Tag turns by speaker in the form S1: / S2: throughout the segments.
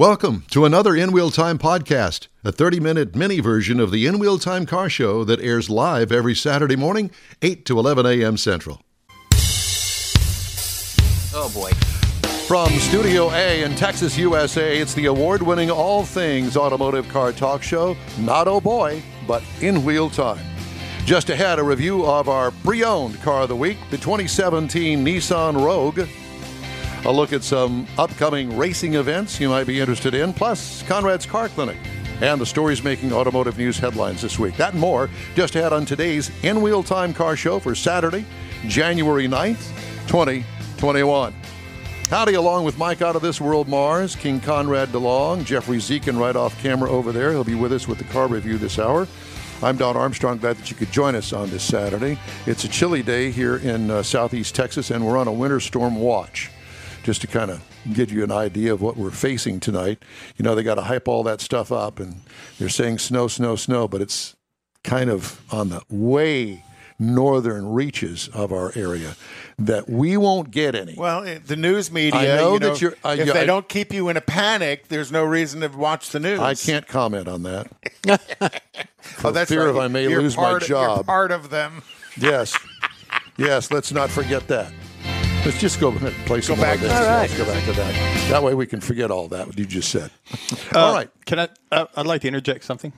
S1: Welcome to another In Wheel Time podcast, a 30 minute mini version of the In Wheel Time car show that airs live every Saturday morning, 8 to 11 a.m. Central.
S2: Oh boy.
S1: From Studio A in Texas, USA, it's the award winning all things automotive car talk show, not oh boy, but In Wheel Time. Just ahead, a review of our pre owned car of the week, the 2017 Nissan Rogue. A look at some upcoming racing events you might be interested in, plus Conrad's Car Clinic and the stories making automotive news headlines this week. That and more just ahead on today's In Wheel Time Car Show for Saturday, January 9th, 2021. Howdy, along with Mike out of this world, Mars, King Conrad DeLong, Jeffrey Zekin right off camera over there. He'll be with us with the car review this hour. I'm Don Armstrong. Glad that you could join us on this Saturday. It's a chilly day here in uh, southeast Texas, and we're on a winter storm watch just to kind of give you an idea of what we're facing tonight. You know, they got to hype all that stuff up, and they're saying snow, snow, snow, but it's kind of on the way northern reaches of our area that we won't get any.
S3: Well, eh, the news media.
S1: I know
S3: you
S1: that you're- I-
S3: if they
S1: I-
S3: don't keep you in a panic, there's no reason to watch the news.
S1: I can't comment on that.
S3: Oh, that's
S1: fear
S3: right.
S1: of I may
S3: You're
S1: lose my
S3: part- You're
S1: job.
S3: part of them.
S1: Yes. Yes, let's not forget that. Let's just go ahead and play some more
S3: back
S1: of
S3: to that.
S1: Let's go back to that. That way we can forget all that what you just said. all right.
S4: Can I? Uh, I'd like to interject something.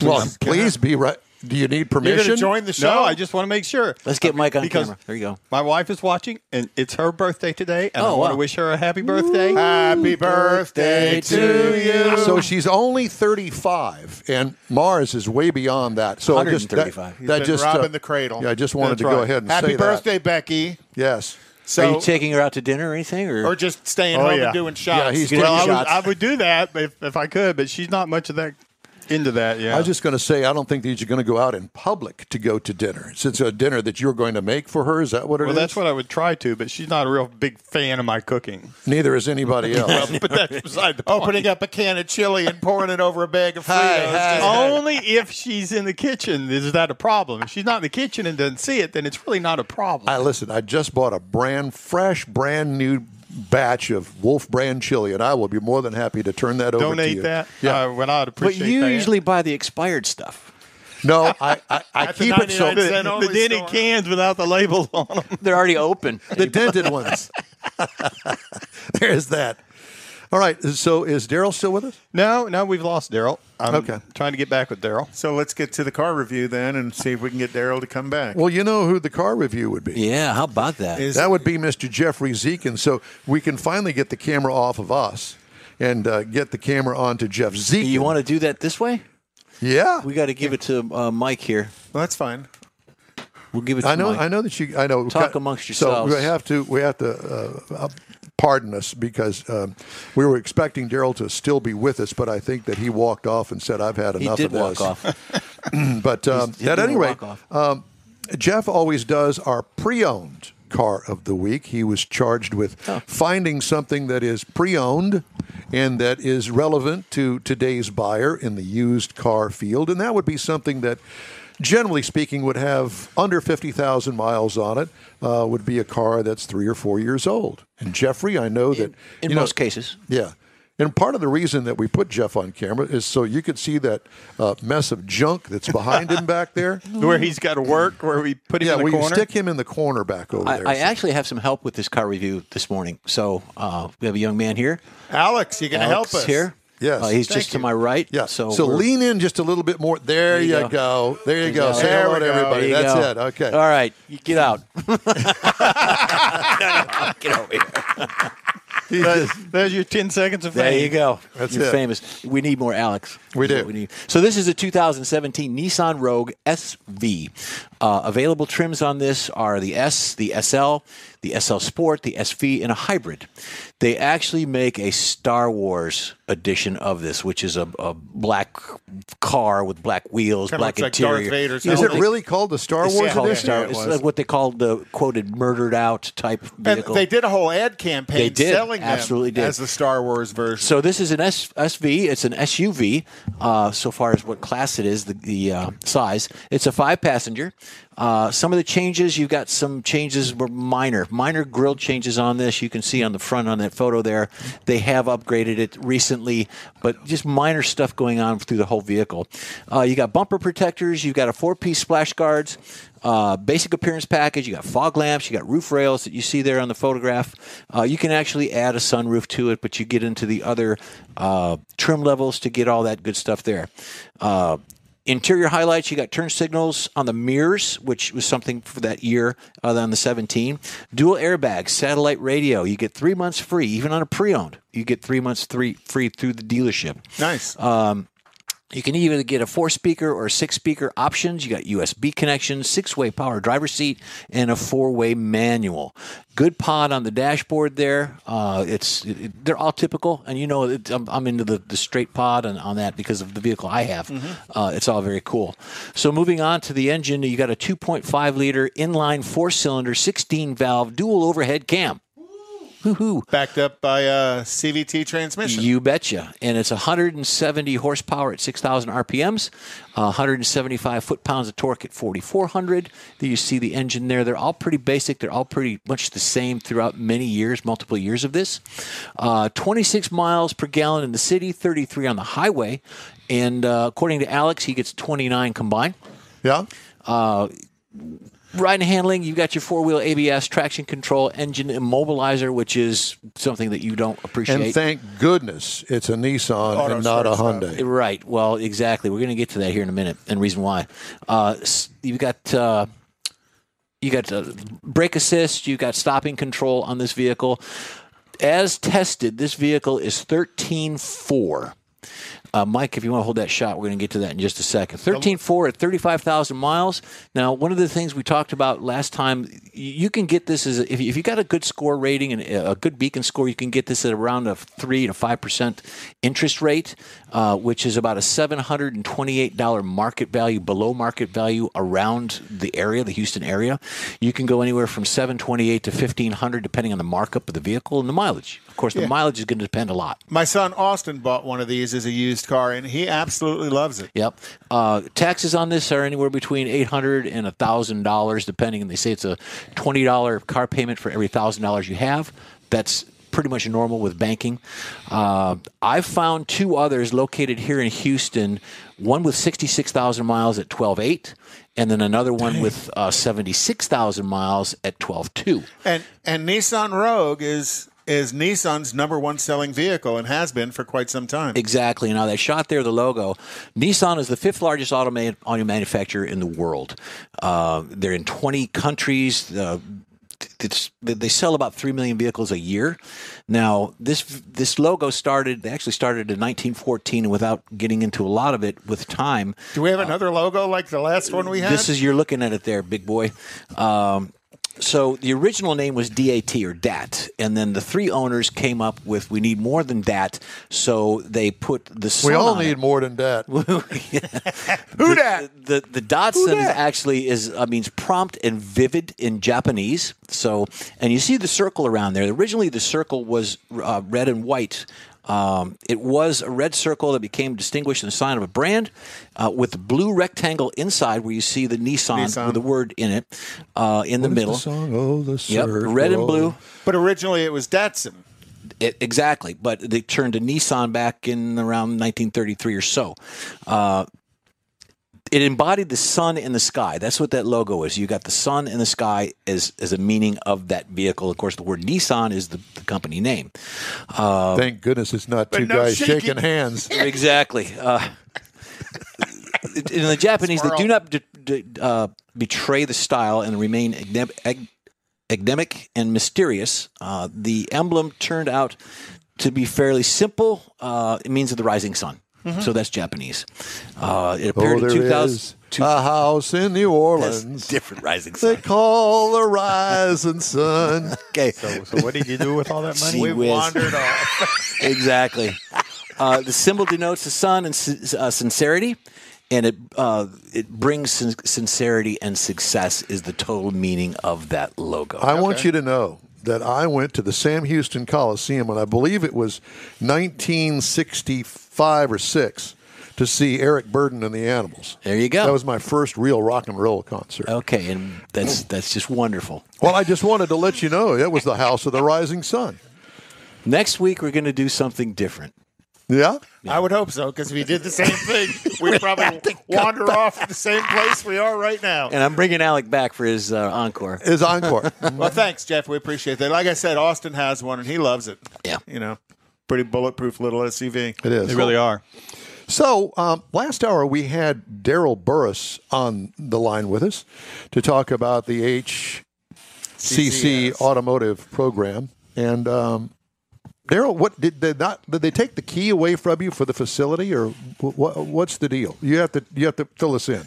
S1: Well, please be right. Do you need
S3: You're
S1: permission?
S3: going to join the show.
S4: No, I just want to make sure.
S2: Let's get Mike on
S4: because
S2: camera. There you go.
S4: My wife is watching, and it's her birthday today, and oh, I
S2: Oh,
S4: want
S2: wow.
S4: to wish her a happy birthday.
S3: Happy birthday to you.
S1: So she's only 35, and Mars is way beyond that. So I just that,
S3: He's
S1: that
S3: been
S1: just uh,
S3: robbing the cradle.
S1: Yeah, I just wanted
S4: That's
S1: to go ahead and say,
S3: Happy
S1: say
S3: birthday, Becky.
S1: Yes.
S3: So,
S2: Are you taking her out to dinner or anything? Or,
S3: or just staying
S4: Oh,
S3: home
S4: yeah.
S3: and doing shots.
S1: Yeah, he's
S2: Well,
S4: well, I
S2: taking
S4: would,
S2: shots.
S4: I would do that if, if I could, but she's not much of that into that. Yeah,
S1: I was just going to say, I don't think that you're going to go out in public to go to dinner. Since a dinner that you're going to make for her, is that what it is?
S4: well, that's what I would try to, but she's not a real big fan of my cooking.
S1: Neither is anybody else.
S4: but that's beside the point.
S3: Opening up a can of chili and pouring it over a bag of Fritos.
S1: Hey, hey.
S3: Just-
S4: Only if she's in the kitchen is that a problem. If she's not in the kitchen and doesn't see it, then it's really not a problem.
S1: I listen. I just bought a brand fresh, brand new batch of Wolf brand chili, and I will be more than happy to turn that over to
S4: Donate
S1: you.
S4: that.
S1: Yeah.
S4: Uh, when I'd appreciate but
S2: you
S4: that.
S2: usually buy the expired stuff.
S1: no, I I, I
S3: At the
S1: keep it so
S3: 99 cent
S4: the,
S3: only
S4: the dented
S3: store.
S4: cans without the labels on them.
S2: They're already open.
S1: the dented ones. There's that. All right. So is Daryl still with us?
S4: No, no, we've lost Daryl. I'm
S1: Okay.
S4: trying to get back with Daryl.
S3: So let's get to the car review then and see if we can get Daryl to come back.
S1: Well, you know who the car review would be.
S2: yeah, how about that?
S3: Is-
S1: That would be Mr. Jeffrey Zekin. So we can finally get the camera off of us and uh, get the camera onto Jeff Zekin.
S2: you want to do that this way?
S1: Yeah.
S2: We got to give it to uh, Mike here.
S3: well, that's fine.
S2: We'll give it to
S1: I know.
S2: Mike.
S1: I know that you. I know.
S2: Talk amongst yourselves.
S1: So we have to. We have to. Uh, pardon us because um, we were expecting Daryl to still be with us, but I think that he walked off and said, "I've had
S2: He
S1: enough
S2: did
S1: of
S2: walk
S1: this."
S2: off.
S1: But um, at any rate, um, Jeff always does our pre-owned car of the week. He was charged with finding something that is pre-owned and that is relevant to today's buyer in the used car field, and that would be something that. Generally speaking, would have under fifty thousand miles on it. Uh, would be a car that's three or four years old. And Jeffrey, I know that
S2: In
S1: you know-
S2: most cases.
S1: yeah. And part of the reason that we put Jeff on camera is so you could see that uh, mess of junk that's behind him back there.
S4: Where he's got to work, where we put him
S1: Yeah,
S4: in the
S1: we
S4: corner.
S1: stick him in the corner back over
S2: I,
S1: there.
S2: I actually have some help with this car review this morning. So uh, we have a young man here.
S3: Alex, you going to help us?
S2: here.
S1: Yes.
S2: Uh, he's
S3: Thank
S2: just to my right.
S1: yeah.
S2: So,
S1: So, lean in just a little bit more. There,
S2: you
S1: you
S2: go.
S1: go. There you go.
S2: go.
S1: Say
S3: There
S1: hello to everybody. That's
S2: go.
S1: it. Okay.
S2: All right. You get out. get over here.
S1: He's just-
S4: There's your 10 seconds of fame.
S2: There you go.
S1: That's
S2: You're
S1: it.
S2: famous. We need more Alex.
S1: We do.
S2: what need. So this is a 2017 Nissan Rogue SV. Uh, available trims on this are the S, the SL, the SL Sport, the SV, and a hybrid. They actually make a Star Wars edition of this, which is a, a black car with black wheels,
S3: Kinda
S2: black
S3: looks like Darth
S2: interior.
S3: Vader's
S1: is it really called the Star
S2: It's
S1: Wars
S2: called
S1: edition?
S2: Star-
S3: Yeah, it
S2: it's
S3: was.
S2: like what they called the quoted "murdered out" type
S3: And
S2: vehicle.
S3: they did a whole ad campaign
S2: They did.
S3: selling them
S2: Absolutely did.
S3: as the Star Wars version.
S2: So this is an S- SV. It's an SUV. Uh, so far as what class it is, the, the uh, size. It's a five passenger. Uh, some of the changes, you've got some changes were minor, minor grill changes on this. You can see on the front on that photo there. They have upgraded it recently, but just minor stuff going on through the whole vehicle. Uh, you got bumper protectors. You've got a four-piece splash guards. Uh, basic appearance package. You got fog lamps. You got roof rails that you see there on the photograph. Uh, you can actually add a sunroof to it, but you get into the other uh, trim levels to get all that good stuff there. Interior highlights, you got turn signals on the mirrors, which was something for that year uh, on the 17. Dual airbags, satellite radio. You get three months free, even on a pre owned. You get three months three, free through the dealership.
S3: Nice.
S2: You can either get a four speaker or six speaker options. You got USB connections, six way power driver seat, and a four way manual. Good pod on the dashboard there. Uh, it's it, they're all typical, and you know it, I'm, I'm into the, the straight pod on, on that because of the vehicle I have. Uh, it's all very cool. So moving on to the engine, you got a 2.5 liter inline four cylinder, 16 valve dual overhead cam. Woohoo!
S3: Backed up by a CVT transmission.
S2: You betcha. And it's 170 horsepower at 6,000 RPMs, uh, 175 foot pounds of torque at 4,400. There you see the engine there. They're all pretty basic. They're all pretty much the same throughout many years, multiple years of this. Uh, 26 miles per gallon in the city, 33 on the highway. And uh, according to Alex, he gets 29 combined.
S1: Yeah.
S2: Ride and handling, you've got your four wheel ABS, traction control, engine immobilizer, which is something that you don't appreciate.
S1: And thank goodness it's a Nissan
S3: Auto
S1: and not a
S3: start stuff.
S1: Hyundai.
S2: Right. Well, exactly. We're going to get to that here in a minute, and reason why. Uh, you've got uh, you got uh, brake assist. You've got stopping control on this vehicle. As tested, this vehicle is thirteen four. Uh, Mike, if you want to hold that shot, we're going to get to that in just a second. 13.4 at 35,000 miles. Now, one of the things we talked about last time, you can get this as a, if, you- if you got a good score rating and a good beacon score, you can get this at around a 3 to 5% interest rate, uh, which is about a $728 market value, below market value around the area, the Houston area. You can go anywhere from 728 to 1500 depending on the markup of the vehicle and the mileage. Of course, the
S3: Yeah.
S2: mileage is going to depend a lot.
S3: My son Austin bought one of these as a used car, and he absolutely loves it.
S2: Yep. Uh, taxes on this are anywhere between eight hundred and thousand dollars, depending. And they say it's a twenty dollar car payment for every thousand dollars you have. That's pretty much normal with banking. Uh, I've found two others located here in Houston. One with sixty six thousand miles at twelve eight, and then another one with uh, seventy six thousand miles at twelve two.
S3: And and Nissan Rogue is is Nissan's number one selling vehicle and has been for quite some time.
S2: Exactly. Now they shot there the logo. Nissan is the fifth largest auto, man- auto manufacturer in the world. Uh, they're in 20 countries. Uh, it's, they sell about three million vehicles a year. Now this this logo started. They actually started in 1914, and without getting into a lot of it, with time,
S3: Do we have another logo like the last one we had?
S2: this is you're looking at it there, big boy. Um, so the original name was DAT or DAT, and then the three owners came up with we need more than DAT, so they put the sun
S1: We all
S2: on
S1: need
S2: it.
S1: more than that.
S3: Who dat?
S2: The the Datsun is
S3: dat?
S2: actually is uh, means prompt and vivid in Japanese. So, and you see the circle around there. Originally, the circle was uh, red and white. Um, it was a red circle that became distinguished in the sign of a brand, uh, with the blue rectangle inside where you see the Nissan,
S3: Nissan.
S2: with the word in it uh, in the middle.
S1: The song, oh, the
S2: Yep, red and blue.
S3: But originally it was Datsun.
S2: It, exactly, but they turned to Nissan back in around 1933 or so. Uh, it embodied the sun in the sky. That's what that logo is. You got the sun in the sky as as a meaning of that vehicle. Of course, the word Nissan is the, the company name.
S1: Thank goodness it's not two
S3: no
S1: guys
S3: shaking.
S1: shaking hands.
S2: exactly. Uh, in the Japanese, they do not d- d- uh, betray the style and remain agnem- ag- agdemic and mysterious. Uh, the emblem turned out to be fairly simple. Uh, it means of the rising sun. So that's Japanese. Uh, it
S1: Oh,
S2: appeared in
S1: there
S2: 2000.
S1: is a house in New Orleans.
S2: That's different rising sun.
S1: They call the rising sun.
S2: Okay.
S4: So, so what did you do with all that money?
S2: Gee
S3: We
S2: whiz.
S3: wandered off.
S2: exactly. Uh, the symbol denotes the sun and uh, sincerity, and it uh, it brings sin- sincerity and success is the total meaning of that logo.
S1: I want you to know that I went to the Sam Houston Coliseum, and I believe it was 1965 or six, to see Eric Burdon and the Animals.
S2: There you go.
S1: That was my first real rock and roll concert.
S2: Okay, and that's that's just wonderful.
S1: Well, I just wanted to let you know it was the House of the Rising Sun.
S2: Next week we're going to do something different.
S1: Yeah?
S3: I would hope so, because if we did the same thing, we'd probably wander off the same place we are right now.
S2: And I'm bringing Alec back for his uh, encore.
S1: His encore.
S3: Well, thanks, Jeff. We appreciate that. Like I said, Austin has one, and he loves it.
S2: Yeah.
S3: You know, pretty bulletproof little SUV.
S1: It is.
S4: They really are.
S1: So, um, last hour we had Daryl Burris on the line with us to talk about the HCC
S3: CCS.
S1: automotive program. And um, Daryl, what did they not? Did they take the key away from you for the facility, or what, what's the deal? You have to you have to fill us in.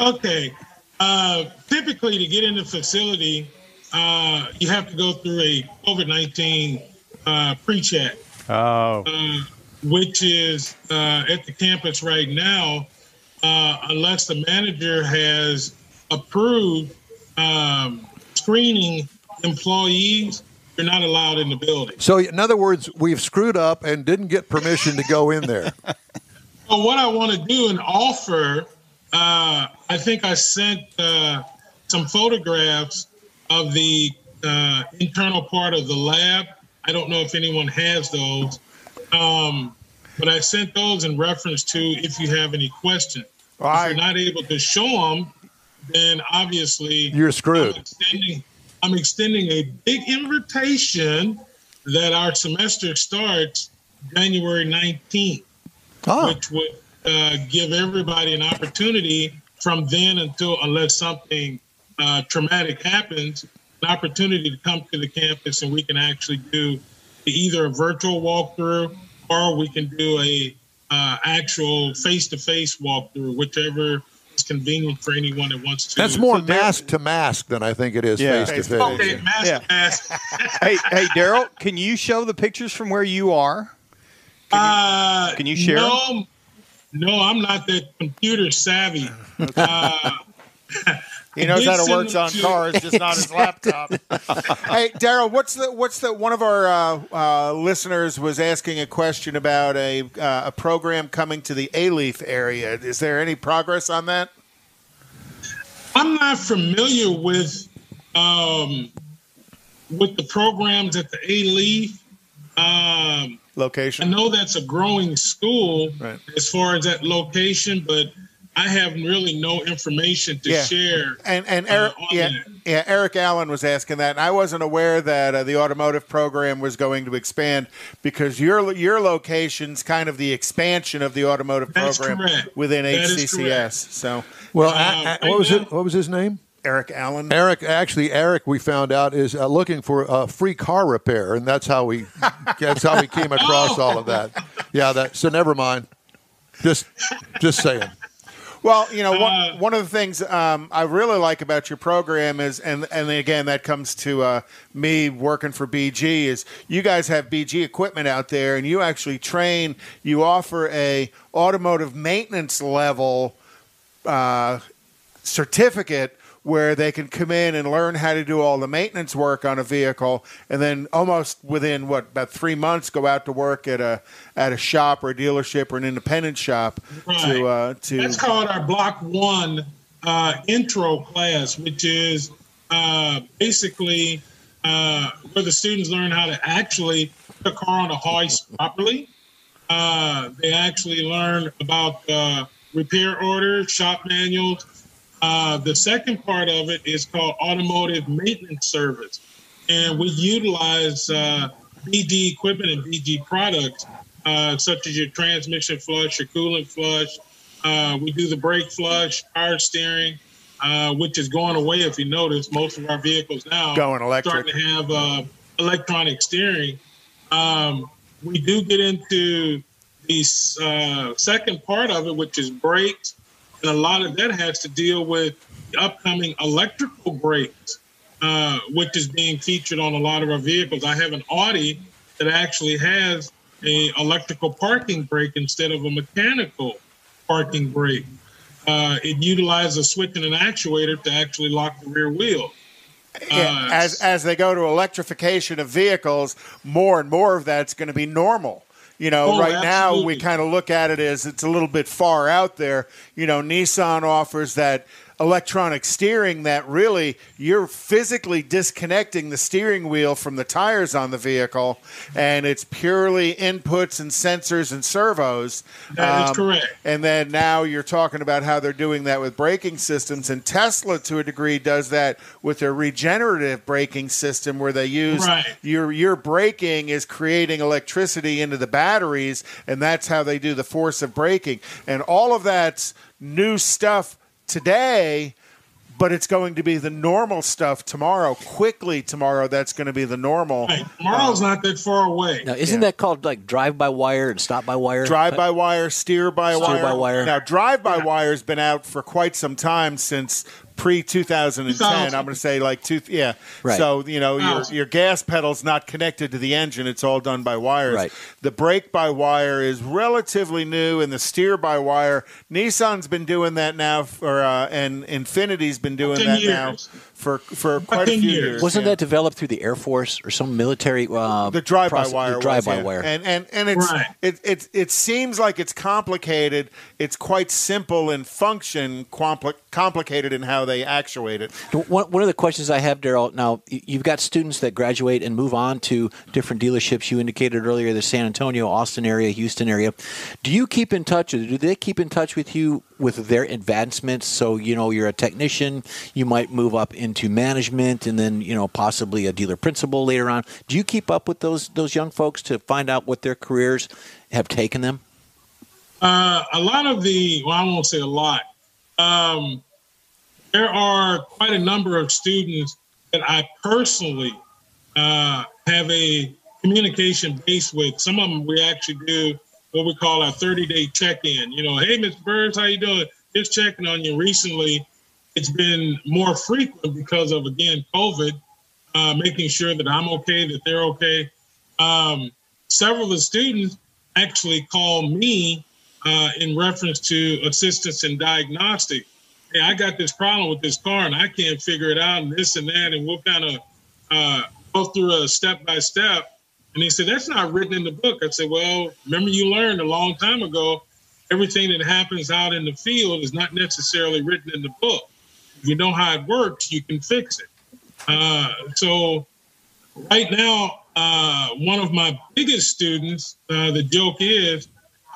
S5: Okay. Uh, typically, to get in the facility, uh, you have to go through a COVID 19 uh, pre check,
S4: Oh,
S5: which is uh, at the campus right now, uh, unless the manager has approved um, screening employees, you're not allowed in the building.
S1: So, in other words, we've screwed up and didn't get permission to go in there.
S5: So what I want to do and offer, uh, I think I sent uh, some photographs of the uh, internal part of the lab. I don't know if anyone has those, um, but I sent those in reference to if you have any questions. If you're not able to show them, then obviously
S1: You're screwed.
S5: I'm extending, I'm extending a big invitation that our semester starts January 19th
S1: Ah,
S5: which would uh, give everybody an opportunity from then until, unless something uh, traumatic happens, an opportunity to come to the campus and we can actually do either a virtual walkthrough or we can do a uh, actual face-to-face walkthrough, whichever is convenient for anyone that wants to.
S1: that's more mask to mask than I think it is
S4: Yeah.
S1: face to face.
S5: Okay, mask
S4: Yeah.
S5: mask.
S4: hey, hey, Daryl, can you show the pictures from where you are?
S5: Uh,
S4: Can you share
S5: No, no, I'm not that computer savvy. Uh,
S3: He knows how to work on cars, just not his laptop. hey, Daryl, what's the what's the one of our uh, uh, listeners was asking a question about a uh, a program coming to the Alief area. Is there any progress on that?
S5: I'm not familiar with um, with the programs at the Alief. Um, I know that's a growing school
S3: Right.
S5: as far as that location, but I have really no information to
S3: Yeah.
S5: share.
S3: And and
S5: uh,
S3: Eric,
S5: on
S3: yeah,
S5: that.
S3: yeah, Eric Allen was asking that, and I wasn't aware that uh, the automotive program was going to expand because your your location's kind of the expansion of the automotive
S5: That's
S3: program
S5: correct.
S3: within
S5: That is
S3: HCCS. So
S1: Well,
S5: Uh,
S1: a- a-
S5: right
S1: what was it? What was his name?
S3: Eric Allen.
S1: Eric, actually, Eric, we found out is uh, looking for a free car repair, and that's how we that's how we came across all of that. Yeah, that. So never mind. Just, just saying.
S3: Well, you know,
S5: Uh,
S3: one, one of the things um, I really like about your program is, and and again, that comes to uh, me working for BG is you guys have BG equipment out there, and you actually train. You offer a automotive maintenance level uh, certificate where they can come in and learn how to do all the maintenance work on a vehicle, and then almost within what about three months go out to work at a at a shop or a dealership or an independent shop to uh, to
S5: That's called our Block One uh, intro class, which is uh, basically uh, where the students learn how to actually put a car on a hoist properly. Uh, they actually learn about uh, repair orders, shop manuals. Uh, the second part of it is called automotive maintenance service, and we utilize uh, BG equipment and BG products, uh, such as your transmission flush, your coolant flush. Uh, we do the brake flush, power steering, uh, which is going away. If you notice, most of our vehicles now
S3: Going electric.
S5: starting to have uh, electronic steering. Um, we do get into the uh, second part of it, which is brakes, and a lot of that has to deal with the upcoming electrical brakes, uh, which is being featured on a lot of our vehicles. I have an Audi that actually has a electrical parking brake instead of a mechanical parking brake. Uh, it utilizes a switch and an actuator to actually lock the rear wheel. Uh,
S3: as as they go to electrification of vehicles, more and more of that's going to be normal. You know,
S5: Oh,
S3: right now we kind of look at it as it's a little bit far out there. You know, Nissan offers that electronic steering that really you're physically disconnecting the steering wheel from the tires on the vehicle and it's purely inputs and sensors and servos.
S5: That is
S3: Um,
S5: correct.
S3: and then now you're talking about how they're doing that with braking systems. And Tesla, to a degree, does that with their regenerative braking system, where they use
S5: Right.
S3: your your braking is creating electricity into the batteries, and that's how they do the force of braking. And all of that's new stuff today. But it's going to be the normal stuff tomorrow. Quickly tomorrow, that's going to be the normal.
S5: Right. Tomorrow's not that far away.
S2: Now, isn't
S3: Yeah.
S2: that called like drive by wire and stop by wire?
S3: Drive by wire, steer by
S2: Steer
S3: wire.
S2: by wire.
S3: Now, drive by wire has been out for quite some time since pre 2010. I'm going to say like two, yeah.
S2: Right.
S3: So you know your
S5: 2000.
S3: your gas pedal's not connected to the engine; it's all done by wires.
S2: Right.
S3: The brake by wire is relatively new, and the steer by wire. Nissan's been doing that now, for, uh, and Infiniti's been doing
S5: 10
S3: that now
S5: years.
S3: For for quite a few
S5: years.
S3: years.
S2: Wasn't
S3: yeah.
S2: that developed through the Air Force or some military? Uh,
S3: the drive by wire,
S2: The drive by wire.
S3: and and and it's
S5: Right.
S3: it, it it seems like it's complicated it's quite simple in function compli- complicated in how they actuate it
S2: One, one of the questions I have, Daryl. Now you've got students that graduate and move on to different dealerships. You indicated earlier the San Antonio, Austin area, Houston area. Do you keep in touch? Or do they keep in touch with you with their advancements? So you know you're a technician. You might move up into management, and then you know possibly a dealer principal later on. Do you keep up with those those young folks to find out what their careers have taken them?
S5: Uh, a lot of the, well, I won't say a lot. Um, there are quite a number of students that I personally uh, have a communication base with. Some of them we actually do what we call our 30 day check in. You know, hey, Mr. Burns, how you doing? Just checking on you. Recently, it's been more frequent because of again COVID, uh, making sure that I'm okay, that they're okay. Um, several of the students actually call me uh, in reference to assistance in diagnostic. Hey, I got this problem with this car and I can't figure it out, and this and that, and we'll kind of uh, go through a step by step. And he said, That's not written in the book. I said, Well, remember you learned a long time ago everything that happens out in the field is not necessarily written in the book. You know how it works, you can fix it. Uh, so, right now, uh, one of my biggest students, uh, the joke is,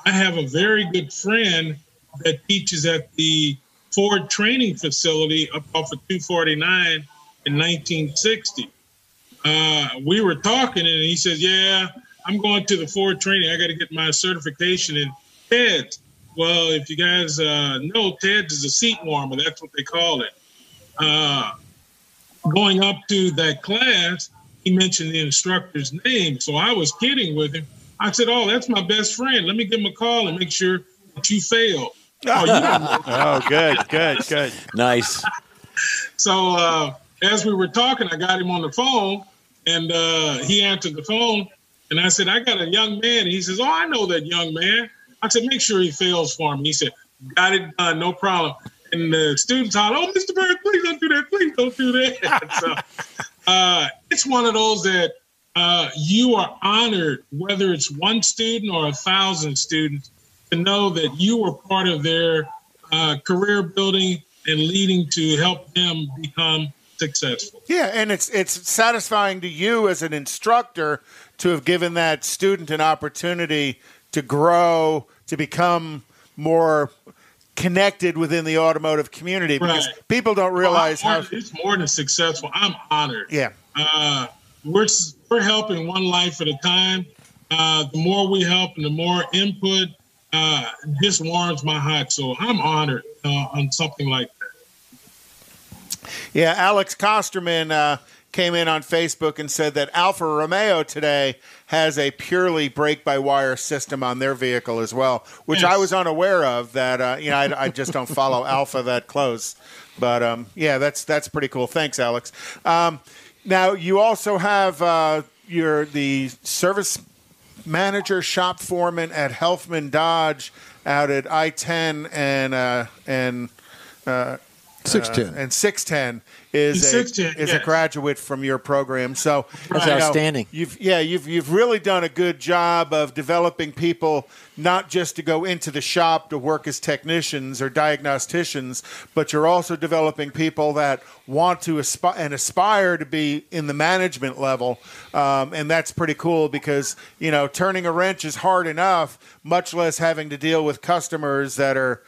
S5: I have a very good friend that teaches at the Ford training facility up off of 249 in 1960 uh, we were talking and he says, Yeah, I'm going to the Ford training. I got to get my certification in TEDS. Well, if you guys uh, know, TEDS is a seat warmer. That's what they call it. Uh, going up to that class, he mentioned the instructor's name. So I was kidding with him. I said, Oh, that's my best friend. Let me give him a call and make sure that you fail. Oh, you
S4: Oh, good, good, good.
S2: Nice.
S5: So uh, as we were talking, I got him on the phone, and uh, he answered the phone, and I said, "I got a young man." He says, "Oh, I know that young man." I said, "Make sure he fails for me." He said, "Got it done, no problem." And the students hollered, "Oh, Mr. Bird, please don't do that! Please don't do that!" so uh, it's one of those that uh, you are honored, whether it's one student or a thousand students, to know that you were part of their uh, career building and leading to help them become successful.
S3: Yeah, and it's it's satisfying to you as an instructor to have given that student an opportunity to grow, to become more connected within the automotive community because
S5: Right.
S3: people don't realize
S5: Well,
S3: how
S5: it's more than successful. I'm honored.
S3: yeah.
S5: Uh, we're we're helping one life at a time. Uh, the more we help and the more input, uh, this warms my heart. So I'm honored uh, on something like that.
S3: Yeah, Alex Kosterman uh, came in on Facebook and said that Alfa Romeo today has a purely brake-by-wire system on their vehicle as well, which I was unaware of. That uh, you know, I, I just don't follow Alfa that close, but um, yeah, that's that's pretty cool. Thanks, Alex. Um, now you also have uh, your the service manager, shop foreman at Helfman Dodge out at I-10 and uh, and uh,
S1: 610.
S3: and 610 is
S5: He's
S3: a
S5: 6'10",
S3: is a graduate from your program. So
S2: That's
S3: you know,
S2: outstanding.
S3: You've yeah, you've you've really done a good job of developing people not just to go into the shop to work as technicians or diagnosticians, but you're also developing people that want to aspire and aspire to be in the management level, um, and that's pretty cool because you know turning a wrench is hard enough, much less having to deal with customers that are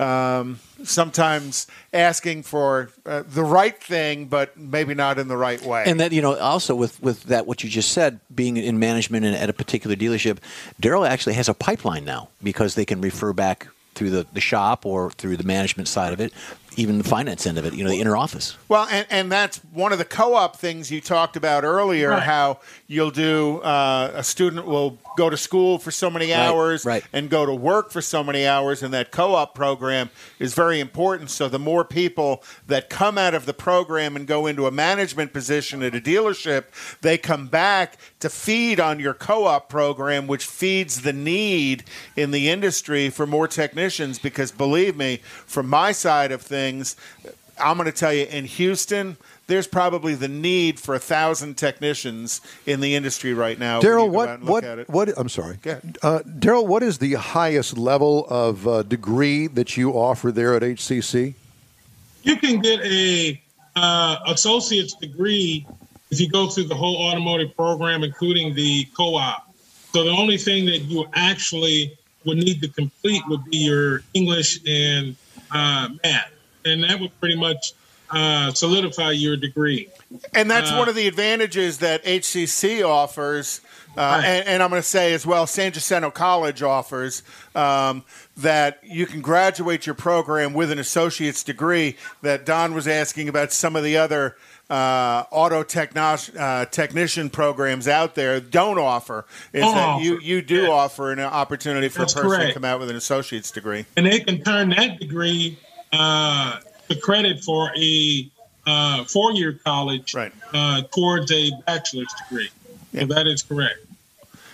S3: um, sometimes asking for uh, the right thing, but maybe not in the right way.
S2: And that you know, also with with that what you just said, being in management and at a particular dealership, Daryl actually has a pipeline now because they can refer back through the, the shop or through the management side of it, even the finance end of it. You know, the inner office.
S3: well, and, and that's one of the co-op things you talked about earlier.
S5: Right.
S3: How you'll do uh, a student will go to school for so many hours
S2: right.
S3: and go to work for so many hours, and that co-op program is very important. So the more people that come out of the program and go into a management position at a dealership, they come back to feed on your co-op program, which feeds the need in the industry for more technicians. Because believe me, from my side of things, I'm going to tell you in Houston. There's probably the need for a thousand technicians in the industry right now.
S1: Daryl, what what
S3: look at it.
S1: what? I'm sorry, uh, Daryl. What is the highest level of uh, degree that you offer there at HCC?
S5: You can get a uh, associate's degree if you go through the whole automotive program, including the co-op. So the only thing that you actually would need to complete would be your English and uh, math, and that would pretty much uh, solidify your degree.
S3: And that's
S5: Uh,
S3: one of the advantages that HCC offers, uh,
S5: Right.
S3: and, and I'm going to say as well, San Jacinto College offers um, that you can graduate your program with an associate's degree. That Don was asking about some of the other uh, auto techno- uh, technician programs out there don't offer. Is
S5: Don't
S3: that you
S5: offer.
S3: you do
S5: Yeah.
S3: offer an opportunity for
S5: That's
S3: a person to come out with an associate's degree?
S5: and they can turn that degree uh, to credit for a uh, four-year college
S3: Right.
S5: uh, towards a bachelor's degree. So that is correct.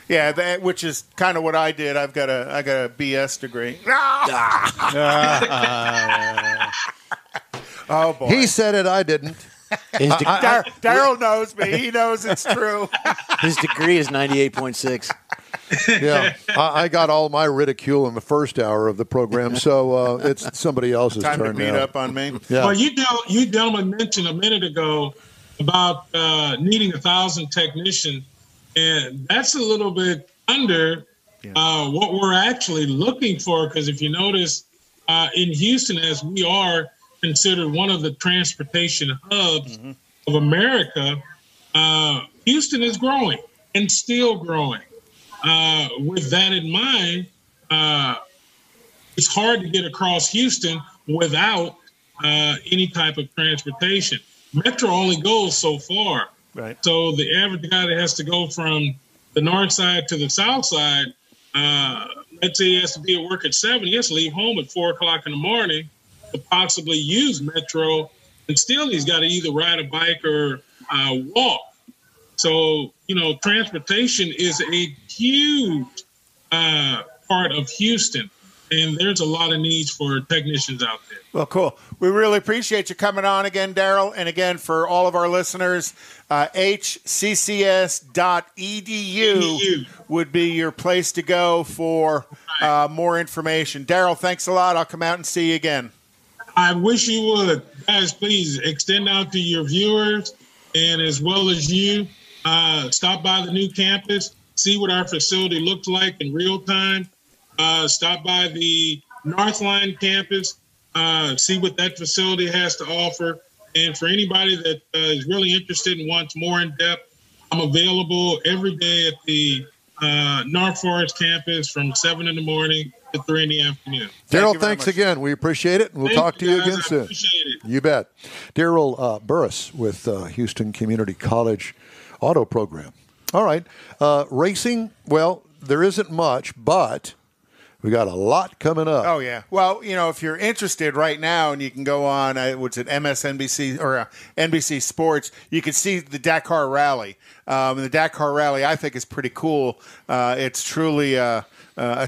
S3: Yeah, that, which is kind of what I did. I've got a I got a BS degree. oh boy.
S1: He said it. I didn't.
S2: His, de-
S3: Daryl knows me. He knows it's true.
S2: his degree is ninety eight point six.
S1: Yeah, I, I got all my ridicule in the first hour of the program, so uh, it's somebody else's
S3: Time to
S1: turn
S3: beat
S1: now.
S3: up on me.
S1: Yeah.
S5: Well, you del- you gentlemen mentioned a minute ago about uh, needing a thousand technicians, and that's a little bit under uh, what we're actually looking for. Because if you notice, uh, in Houston, as we are considered one of the transportation hubs of America, uh, Houston is growing and still growing. Uh, with that in mind, uh, it's hard to get across Houston without uh, any type of transportation. Metro only goes so far.
S3: Right.
S5: So the average guy that has to go from the north side to the south side, uh, let's say he has to be at work at seven, he has to leave home at four o'clock in the morning to possibly use Metro, and still he's got to either ride a bike or uh, walk. So you know, transportation is a huge uh, part of Houston, and there's a lot of needs for technicians out there.
S3: Well, cool. We really appreciate you coming on again, Daryl. And again, for all of our listeners, uh, hccs.edu would be your place to go for uh, more information. Daryl, thanks a lot. I'll come out and see you again.
S5: I wish you would, guys. Please extend out to your viewers, and as well as you, uh, stop by the new campus, see what our facility looks like in real time. Uh, stop by the Northline campus, uh, see what that facility has to offer. And for anybody that uh, is really interested and wants more in depth, I'm available every day at the uh, North Forest campus from seven in the morning to three in the afternoon.
S3: Thank
S1: Daryl,
S3: you very
S1: thanks again. We appreciate it, and we'll
S5: Thank
S1: talk to you again
S5: I
S1: soon.
S5: appreciate it.
S1: You bet. Daryl uh, Burris with uh, Houston Community College Auto Program. All right. Uh, racing, well, there isn't much, but we got a lot coming up.
S3: Oh yeah. Well, you know, if you're interested right now, and you can go on, uh, what's it, MSNBC or uh, NBC Sports, you can see the Dakar Rally. Um, the Dakar Rally, I think, is pretty cool. Uh, it's truly a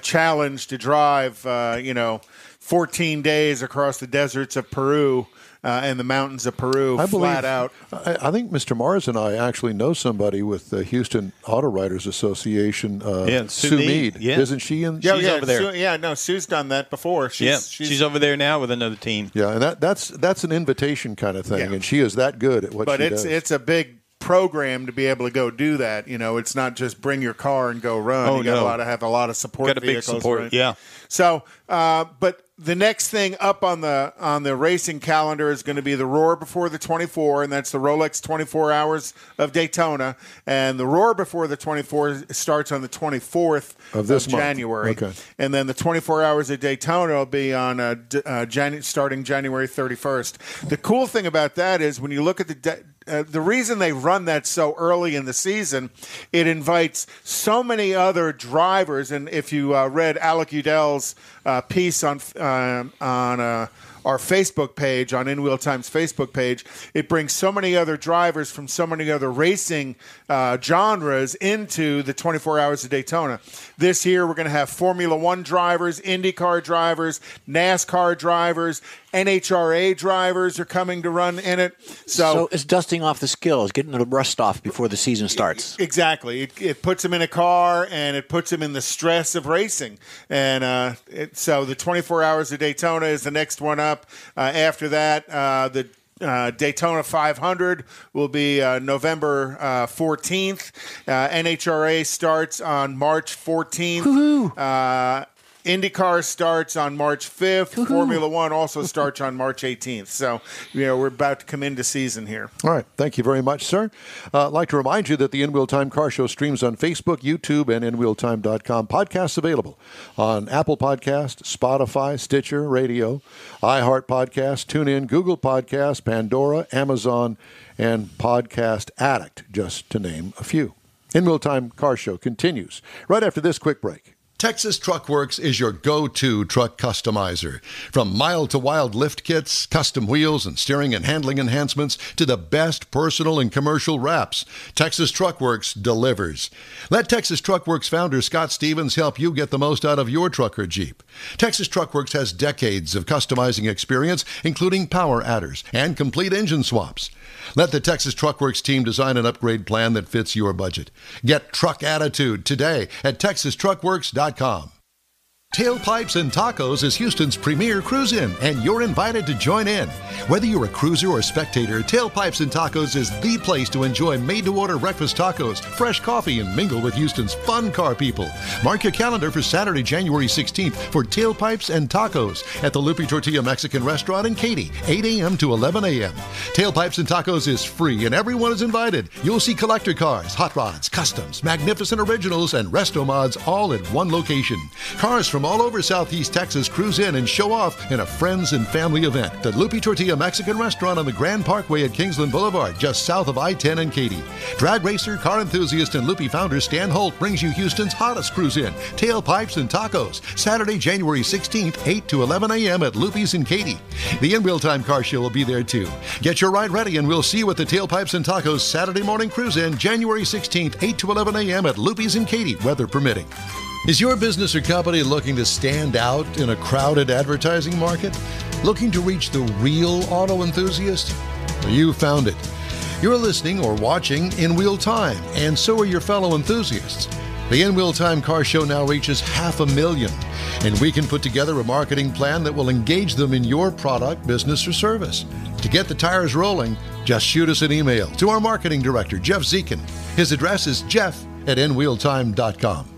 S3: challenge to drive, uh, you know, 14 days across the deserts of Peru. Uh, in the mountains of Peru,
S1: I believe,
S3: flat out.
S1: I, I think Mr. Mars and I actually know somebody with the Houston Auto Writers Association. Uh,
S4: Yeah,
S1: Sue,
S4: Sue
S1: Mead.
S4: Mead, yeah.
S1: Isn't she in?
S3: Yeah,
S4: She's
S3: yeah,
S4: over there.
S3: Sue- yeah, no, Sue's done that before. She's,
S4: yeah,
S3: she's,
S4: she's, over there now with another team.
S1: Yeah, and that, that's that's an invitation kind of thing,
S3: Yeah.
S1: and she is that good at what
S3: but
S1: she
S3: it's
S1: does.
S3: it's a big program to be able to go do that. You know, it's not just bring your car and go run.
S4: Oh,
S3: you got
S4: no.
S3: a lot of have a lot of support.
S4: Got a big support,
S3: right?
S4: yeah.
S3: So, uh, but the next thing up on the on the racing calendar is going to be the Roar Before the 24, and that's the Rolex 24 Hours of Daytona. And the Roar Before the 24 starts on the 24th
S1: Of this month.
S3: January.
S1: Okay.
S3: And then the 24 Hours of Daytona will be on uh, d- uh, Jan- starting January 31st. The cool thing about that is when you look at the de- uh, the reason they run that so early in the season, it invites so many other drivers. And if you uh, read Alec Udell's uh, piece on uh, on uh, our Facebook page, on In Wheel Time's Facebook page, it brings so many other drivers from so many other racing uh, genres into the 24 Hours of Daytona. This year, we're going to have Formula One drivers, IndyCar drivers, NASCAR drivers, NHRA drivers are coming to run in it.
S2: So it's dusting off the skills, getting the rust off before the season starts.
S3: Exactly. It, it puts them in a car and it puts them in the stress of racing. And uh, it, so the 24 Hours of Daytona is the next one up. Uh, after that, uh, the uh, Daytona 500 will be uh, November uh, 14th. Uh, NHRA starts on March 14th. IndyCar starts on March 5th. Formula One also starts on March 18th. So, you know, we're about to come into season here.
S1: All right. Thank you very much, sir. Uh, I'd like to remind you that the In Wheel Time Car Show streams on Facebook, YouTube, and InWheelTime.com. Podcasts available on Apple Podcast, Spotify, Stitcher, Radio, iHeart Podcast, TuneIn, Google Podcast, Pandora, Amazon, and Podcast Addict, just to name a few. In Wheel Time Car Show continues right after this quick break. Texas Truck Works is your go to truck customizer. From mild to wild lift kits, custom wheels, and steering and handling enhancements to the best personal and commercial wraps, Texas Truck Works delivers. Let Texas Truck Works founder Scott Stevens help you get the most out of your truck or Jeep. Texas Truck Works has decades of customizing experience, including power adders and complete engine swaps. Let the Texas Truck Works team design an upgrade plan that fits your budget. Get truck attitude today at texastruckworks.com. Indeed.com. Tailpipes and Tacos is Houston's premier cruise in, and you're invited to join in. Whether you're a cruiser or spectator, Tailpipes and Tacos is the place to enjoy made to order breakfast tacos, fresh coffee, and mingle with Houston's fun car people. Mark your calendar for Saturday, January 16th for Tailpipes and Tacos at the Lupe Tortilla Mexican Restaurant in Katy, 8 a.m. to 11 a.m. Tailpipes and Tacos is free, and everyone is invited. You'll see collector cars, hot rods, customs, magnificent originals, and resto mods all at one location. Cars from all over Southeast Texas cruise in and show off in a friends and family event. The Lupe Tortilla Mexican Restaurant on the Grand Parkway at Kingsland Boulevard, just south of I-10 and Katy. Drag racer, car enthusiast, and Lupe founder Stan Holt brings you Houston's hottest cruise in, Tailpipes and Tacos, Saturday, January 16th, 8 to 11 a.m. at Lupe's in Katy. The In Wheel Time Car Show will be there too. Get your ride ready and we'll see you at the Tailpipes and Tacos Saturday morning cruise in, January 16th, 8 to 11 a.m. at Lupe's in Katy, weather permitting. Is your business or company looking to stand out in a crowded advertising market? Looking to reach the real auto enthusiast? Well, you found it. You're listening or watching in real time, and so are your fellow enthusiasts. The In Wheel Time Car Show now reaches half a million, and we can put together a marketing plan that will engage them in your product, business, or service. To get the tires rolling, just shoot us an email to our marketing director, Jeff Zekin. His address is jeff at inwheeltime.com.